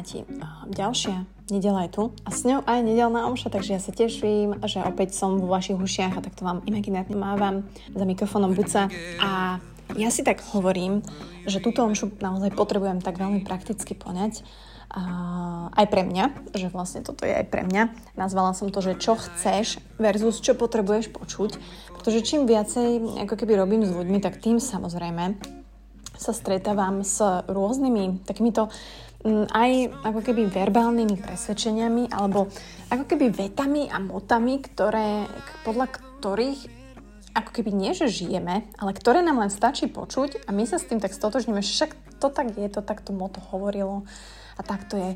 kamaráti, ďalšia nedela je tu a s ňou aj nedelná omša, takže ja sa teším, že opäť som vo vašich ušiach a takto vám imaginárne mávam za mikrofónom Buca a ja si tak hovorím, že túto omšu naozaj potrebujem tak veľmi prakticky poňať a aj pre mňa, že vlastne toto je aj pre mňa. Nazvala som to, že čo chceš versus čo potrebuješ počuť, pretože čím viacej ako keby robím s ľuďmi, tak tým samozrejme sa stretávam s rôznymi takýmito aj ako keby verbálnymi presvedčeniami alebo ako keby vetami a motami, ktoré, podľa ktorých ako keby nie, že žijeme, ale ktoré nám len stačí počuť a my sa s tým tak stotožníme, však to tak je, to tak to moto hovorilo a tak to je.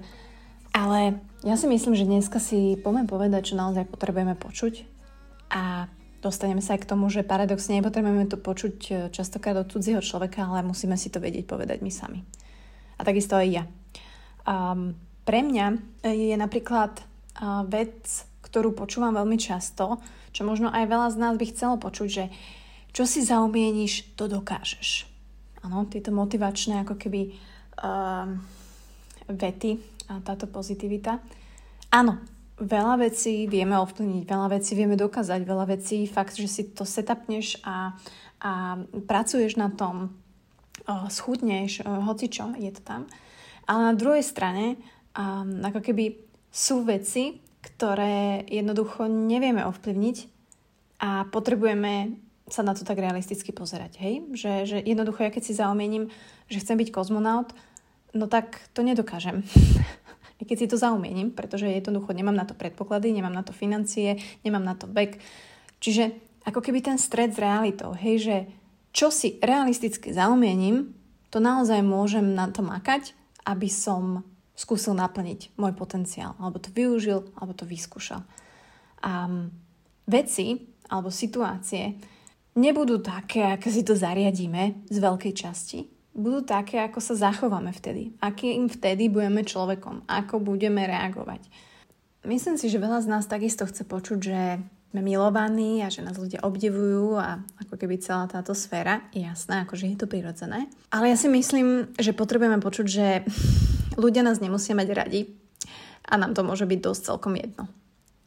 Ale ja si myslím, že dneska si poďme povedať, čo naozaj potrebujeme počuť a dostaneme sa aj k tomu, že paradoxne nepotrebujeme to počuť e, častokrát od cudzieho človeka, ale musíme si to vedieť povedať my sami. A takisto aj ja. Um, pre mňa je napríklad uh, vec, ktorú počúvam veľmi často, čo možno aj veľa z nás by chcelo počuť, že čo si zaumieníš, to dokážeš. Áno, tieto motivačné ako keby uh, vety a táto pozitivita. Áno, veľa vecí vieme ovplyvniť, veľa vecí vieme dokázať, veľa vecí fakt, že si to setupneš a, a pracuješ na tom, schudneš, hocičo, je to tam. Ale na druhej strane, um, ako keby sú veci, ktoré jednoducho nevieme ovplyvniť a potrebujeme sa na to tak realisticky pozerať, hej? Že, že jednoducho ja keď si zaumiením, že chcem byť kozmonaut, no tak to nedokážem. I keď si to zaumiením, pretože jednoducho nemám na to predpoklady, nemám na to financie, nemám na to vek. Čiže ako keby ten stred s realitou, hej, že čo si realisticky zaumiením, to naozaj môžem na to makať, aby som skúsil naplniť môj potenciál, alebo to využil, alebo to vyskúšal. A veci alebo situácie nebudú také, ako si to zariadíme z veľkej časti, budú také, ako sa zachováme vtedy. Akým vtedy budeme človekom. Ako budeme reagovať. Myslím si, že veľa z nás takisto chce počuť, že sme milovaní a že nás ľudia obdivujú a ako keby celá táto sféra, jasné, akože je to prirodzené. Ale ja si myslím, že potrebujeme počuť, že ľudia nás nemusia mať radi a nám to môže byť dosť celkom jedno.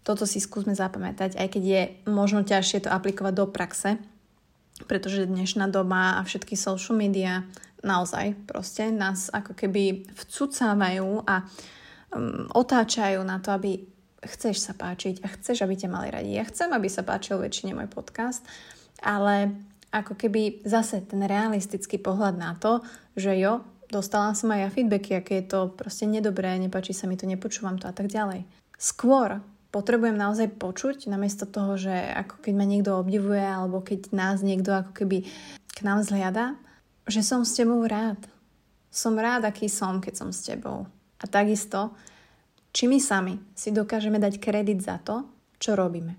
Toto si skúsme zapamätať, aj keď je možno ťažšie to aplikovať do praxe, pretože dnešná doba a všetky social media naozaj proste nás ako keby vcucávajú a um, otáčajú na to, aby chceš sa páčiť a chceš, aby ťa mali radi. Ja chcem, aby sa páčil väčšine môj podcast, ale ako keby zase ten realistický pohľad na to, že jo, dostala som aj ja feedbacky, aké je to proste nedobré, nepáči sa mi to, nepočúvam to a tak ďalej. Skôr potrebujem naozaj počuť, namiesto toho, že ako keď ma niekto obdivuje, alebo keď nás niekto ako keby k nám zliada, že som s tebou rád. Som rád, aký som, keď som s tebou. A takisto, či my sami si dokážeme dať kredit za to, čo robíme.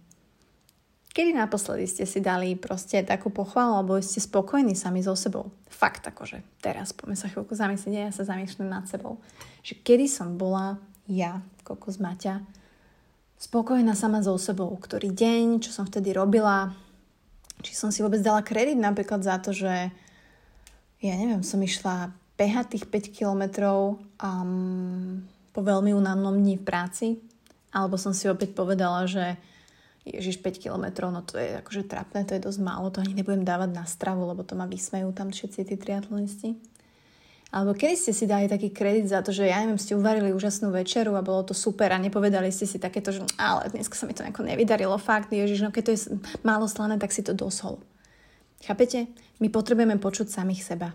Kedy naposledy ste si dali proste takú pochvalu, alebo ste spokojní sami so sebou? Fakt akože teraz, poďme sa chvíľku zamyslieť, ja sa zamýšľam nad sebou. Že kedy som bola ja, kokos Maťa, spokojná sama so sebou, ktorý deň, čo som vtedy robila, či som si vôbec dala kredit napríklad za to, že ja neviem, som išla behať tých 5 kilometrov um, po veľmi unavnom dni v práci, alebo som si opäť povedala, že Ježiš 5 kilometrov, no to je akože trapné, to je dosť málo, to ani nebudem dávať na stravu, lebo to ma vysmejú tam všetci tí triatlonisti. Alebo kedy ste si dali taký kredit za to, že ja neviem, ste uvarili úžasnú večeru a bolo to super a nepovedali ste si takéto, že ale dneska sa mi to nejako nevydarilo, fakt, ježiš, no keď to je málo slané, tak si to dosol. Chápete? My potrebujeme počuť samých seba.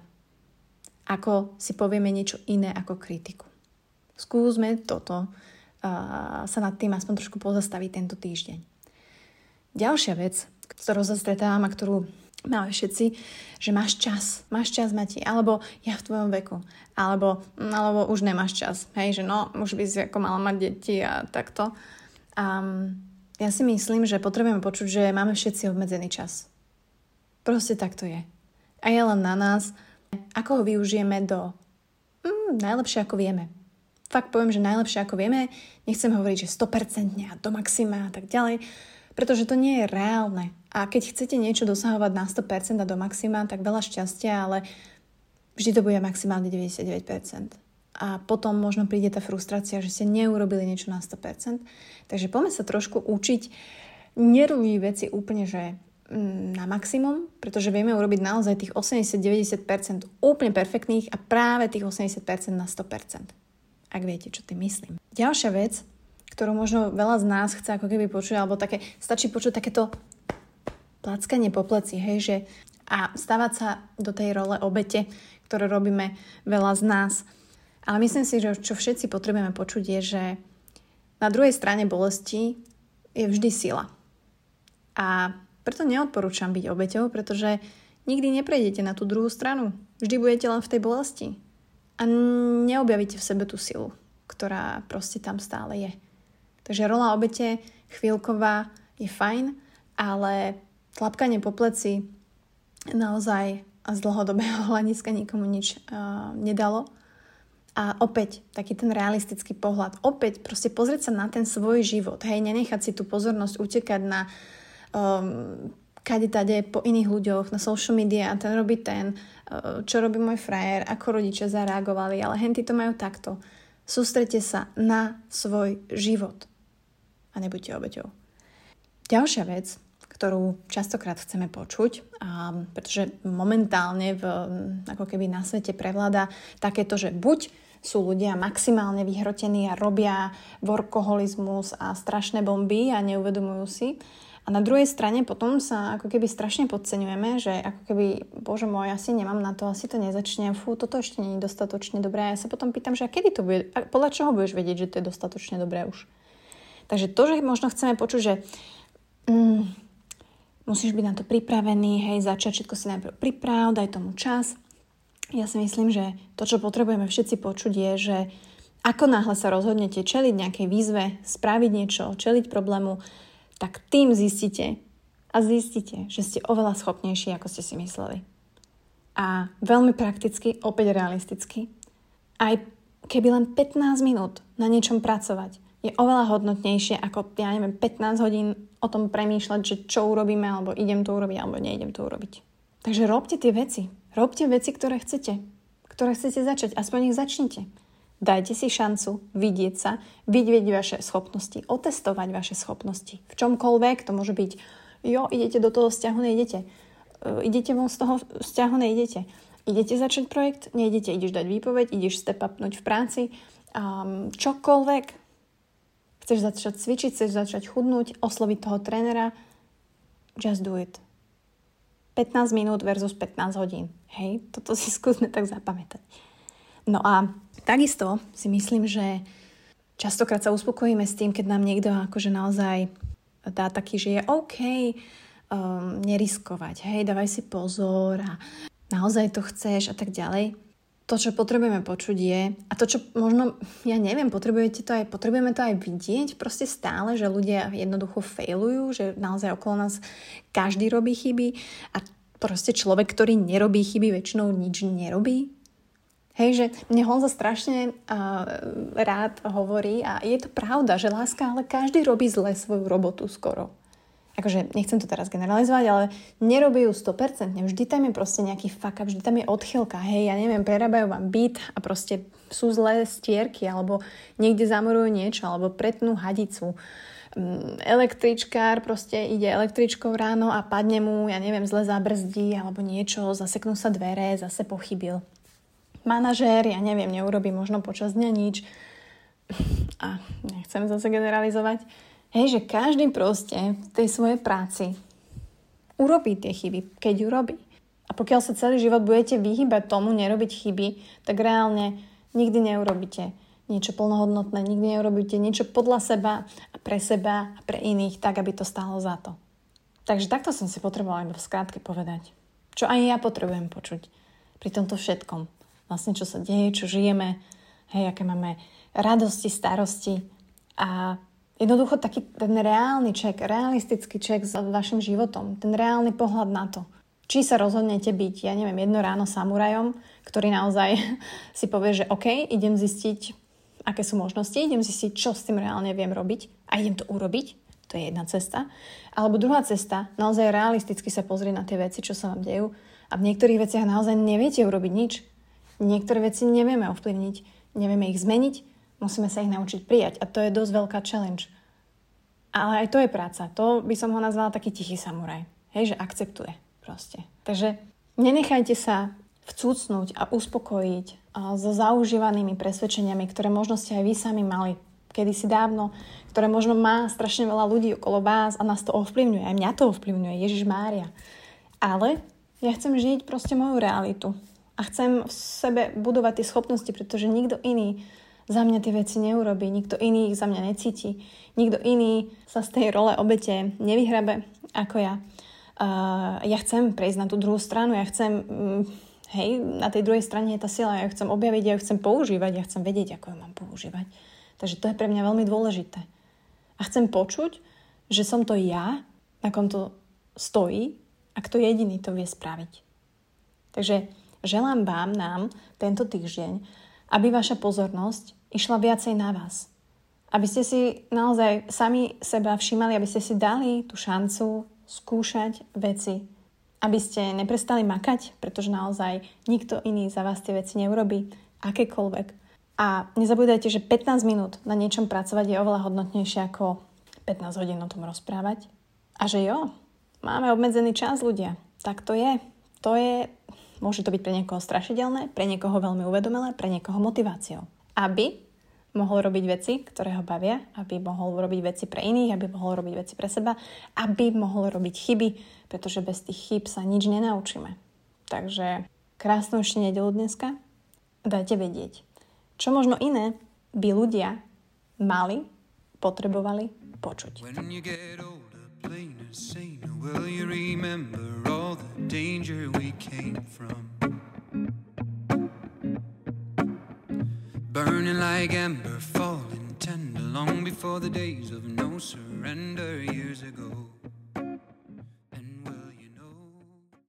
Ako si povieme niečo iné ako kritiku. Skúsme toto uh, sa nad tým aspoň trošku pozastaviť tento týždeň. Ďalšia vec, ktorú sa stretávam a ktorú máme všetci, že máš čas, máš čas, Mati, alebo ja v tvojom veku, alebo, alebo už nemáš čas, hej, že no, už by si ako mala mať deti a takto. Um, ja si myslím, že potrebujeme počuť, že máme všetci obmedzený čas. Proste tak to je. A je len na nás, ako ho využijeme do mm, najlepšie, ako vieme. Fakt poviem, že najlepšie, ako vieme, nechcem hovoriť, že 100% a do maxima a tak ďalej, pretože to nie je reálne. A keď chcete niečo dosahovať na 100% a do maxima, tak veľa šťastia, ale vždy to bude maximálne 99%. a potom možno príde tá frustrácia, že ste neurobili niečo na 100%. Takže poďme sa trošku učiť nerobiť veci úplne, že mm, na maximum, pretože vieme urobiť naozaj tých 80-90% úplne perfektných a práve tých 80% na 100%. Ak viete, čo tým myslím. Ďalšia vec, ktorú možno veľa z nás chce ako keby počuť, alebo také, stačí počuť takéto plackanie po pleci, hej, že a stavať sa do tej role obete, ktoré robíme veľa z nás. Ale myslím si, že čo všetci potrebujeme počuť je, že na druhej strane bolesti je vždy sila. A preto neodporúčam byť obeťou, pretože nikdy neprejdete na tú druhú stranu. Vždy budete len v tej bolesti. A neobjavíte v sebe tú silu, ktorá proste tam stále je. Takže rola obete chvíľková je fajn, ale tlapkanie po pleci naozaj z dlhodobého hľadiska nikomu nič uh, nedalo. A opäť, taký ten realistický pohľad. Opäť proste pozrieť sa na ten svoj život. Hej, nenechať si tú pozornosť utekať na um, kade tade po iných ľuďoch, na social media a ten robí ten, uh, čo robí môj frajer, ako rodičia zareagovali, ale henty to majú takto. Sústrete sa na svoj život a nebuďte obeťou. Ďalšia vec, ktorú častokrát chceme počuť, a, pretože momentálne v, ako keby na svete prevláda takéto, že buď sú ľudia maximálne vyhrotení a robia workoholizmus a strašné bomby a neuvedomujú si. A na druhej strane potom sa ako keby strašne podceňujeme, že ako keby, bože môj, asi nemám na to, asi to nezačne, fú, toto ešte nie je dostatočne dobré. A ja sa potom pýtam, že a kedy to bude, a podľa čoho budeš vedieť, že to je dostatočne dobré už. Takže to, že možno chceme počuť, že mm, musíš byť na to pripravený, hej, začať všetko si najprv priprav, daj tomu čas. Ja si myslím, že to, čo potrebujeme všetci počuť, je, že ako náhle sa rozhodnete čeliť nejakej výzve, spraviť niečo, čeliť problému, tak tým zistíte a zistíte, že ste oveľa schopnejší, ako ste si mysleli. A veľmi prakticky, opäť realisticky, aj keby len 15 minút na niečom pracovať, je oveľa hodnotnejšie ako, ja neviem, 15 hodín o tom premýšľať, že čo urobíme, alebo idem to urobiť, alebo neidem to urobiť. Takže robte tie veci. Robte veci, ktoré chcete. Ktoré chcete začať. Aspoň ich začnite. Dajte si šancu vidieť sa, vidieť vaše schopnosti, otestovať vaše schopnosti. V čomkoľvek, to môže byť, jo, idete do toho vzťahu, nejdete. Uh, idete von z toho vzťahu, nejdete. Idete začať projekt, nejdete, ideš dať výpoveď, ideš step upnúť v práci, um, čokoľvek, chceš začať cvičiť, chceš začať chudnúť, osloviť toho trénera, just do it. 15 minút versus 15 hodín. Hej, toto si skúsme tak zapamätať. No a takisto si myslím, že častokrát sa uspokojíme s tým, keď nám niekto akože naozaj dá taký, že je OK um, neriskovať, hej, dávaj si pozor a naozaj to chceš a tak ďalej to, čo potrebujeme počuť je, a to, čo možno, ja neviem, potrebujete to aj, potrebujeme to aj vidieť proste stále, že ľudia jednoducho failujú, že naozaj okolo nás každý robí chyby a proste človek, ktorý nerobí chyby, väčšinou nič nerobí. Hej, že mne Honza strašne uh, rád hovorí a je to pravda, že láska, ale každý robí zle svoju robotu skoro akože nechcem to teraz generalizovať, ale nerobí ju 100%. Vždy tam je proste nejaký fuck up, vždy tam je odchylka. Hej, ja neviem, prerábajú vám byt a proste sú zlé stierky, alebo niekde zamorujú niečo, alebo pretnú hadicu. Mm, električkár proste ide električkou ráno a padne mu, ja neviem, zle zabrzdí alebo niečo, zaseknú sa dvere, zase pochybil. Manažér, ja neviem, neurobí možno počas dňa nič. A nechcem zase generalizovať Hej, že každý proste v tej svojej práci urobí tie chyby, keď ju robí. A pokiaľ sa celý život budete vyhýbať tomu, nerobiť chyby, tak reálne nikdy neurobíte niečo plnohodnotné, nikdy neurobíte niečo podľa seba a pre seba a pre iných, tak, aby to stálo za to. Takže takto som si potrebovala iba v skrátke povedať. Čo aj ja potrebujem počuť pri tomto všetkom. Vlastne, čo sa deje, čo žijeme, hej, aké máme radosti, starosti a Jednoducho taký ten reálny ček, realistický ček s vašim životom, ten reálny pohľad na to. Či sa rozhodnete byť, ja neviem, jedno ráno samurajom, ktorý naozaj si povie, že OK, idem zistiť, aké sú možnosti, idem zistiť, čo s tým reálne viem robiť a idem to urobiť. To je jedna cesta. Alebo druhá cesta, naozaj realisticky sa pozrieť na tie veci, čo sa vám dejú a v niektorých veciach naozaj neviete urobiť nič. Niektoré veci nevieme ovplyvniť. nevieme ich zmeniť, musíme sa ich naučiť prijať. A to je dosť veľká challenge. Ale aj to je práca. To by som ho nazvala taký tichý samuraj. Hej, že akceptuje proste. Takže nenechajte sa vcúcnúť a uspokojiť a so zaužívanými presvedčeniami, ktoré možno ste aj vy sami mali kedysi dávno, ktoré možno má strašne veľa ľudí okolo vás a nás to ovplyvňuje. Aj mňa to ovplyvňuje, Ježiš Mária. Ale ja chcem žiť proste moju realitu. A chcem v sebe budovať tie schopnosti, pretože nikto iný za mňa tie veci neurobí, nikto iný ich za mňa necíti, nikto iný sa z tej role obete nevyhrabe ako ja. Uh, ja chcem prejsť na tú druhú stranu, ja chcem, um, hej, na tej druhej strane je tá sila, ja chcem objaviť, ja ju chcem používať, ja chcem vedieť, ako ju mám používať. Takže to je pre mňa veľmi dôležité. A chcem počuť, že som to ja, na kom to stojí a kto jediný to vie spraviť. Takže želám vám, nám, tento týždeň, aby vaša pozornosť išla viacej na vás. Aby ste si naozaj sami seba všímali, aby ste si dali tú šancu skúšať veci. Aby ste neprestali makať, pretože naozaj nikto iný za vás tie veci neurobi, akékoľvek. A nezabúdajte, že 15 minút na niečom pracovať je oveľa hodnotnejšie ako 15 hodín o tom rozprávať. A že jo, máme obmedzený čas ľudia. Tak to je. To je Môže to byť pre niekoho strašidelné, pre niekoho veľmi uvedomelé, pre niekoho motiváciou. Aby mohol robiť veci, ktoré ho bavia, aby mohol robiť veci pre iných, aby mohol robiť veci pre seba, aby mohol robiť chyby, pretože bez tých chyb sa nič nenaučíme. Takže krásnu ešte nedelu dneska. Dajte vedieť, čo možno iné by ľudia mali, potrebovali počuť. Will you remember all the danger we came from? Burning like ember, falling tender long before the days of no surrender years ago.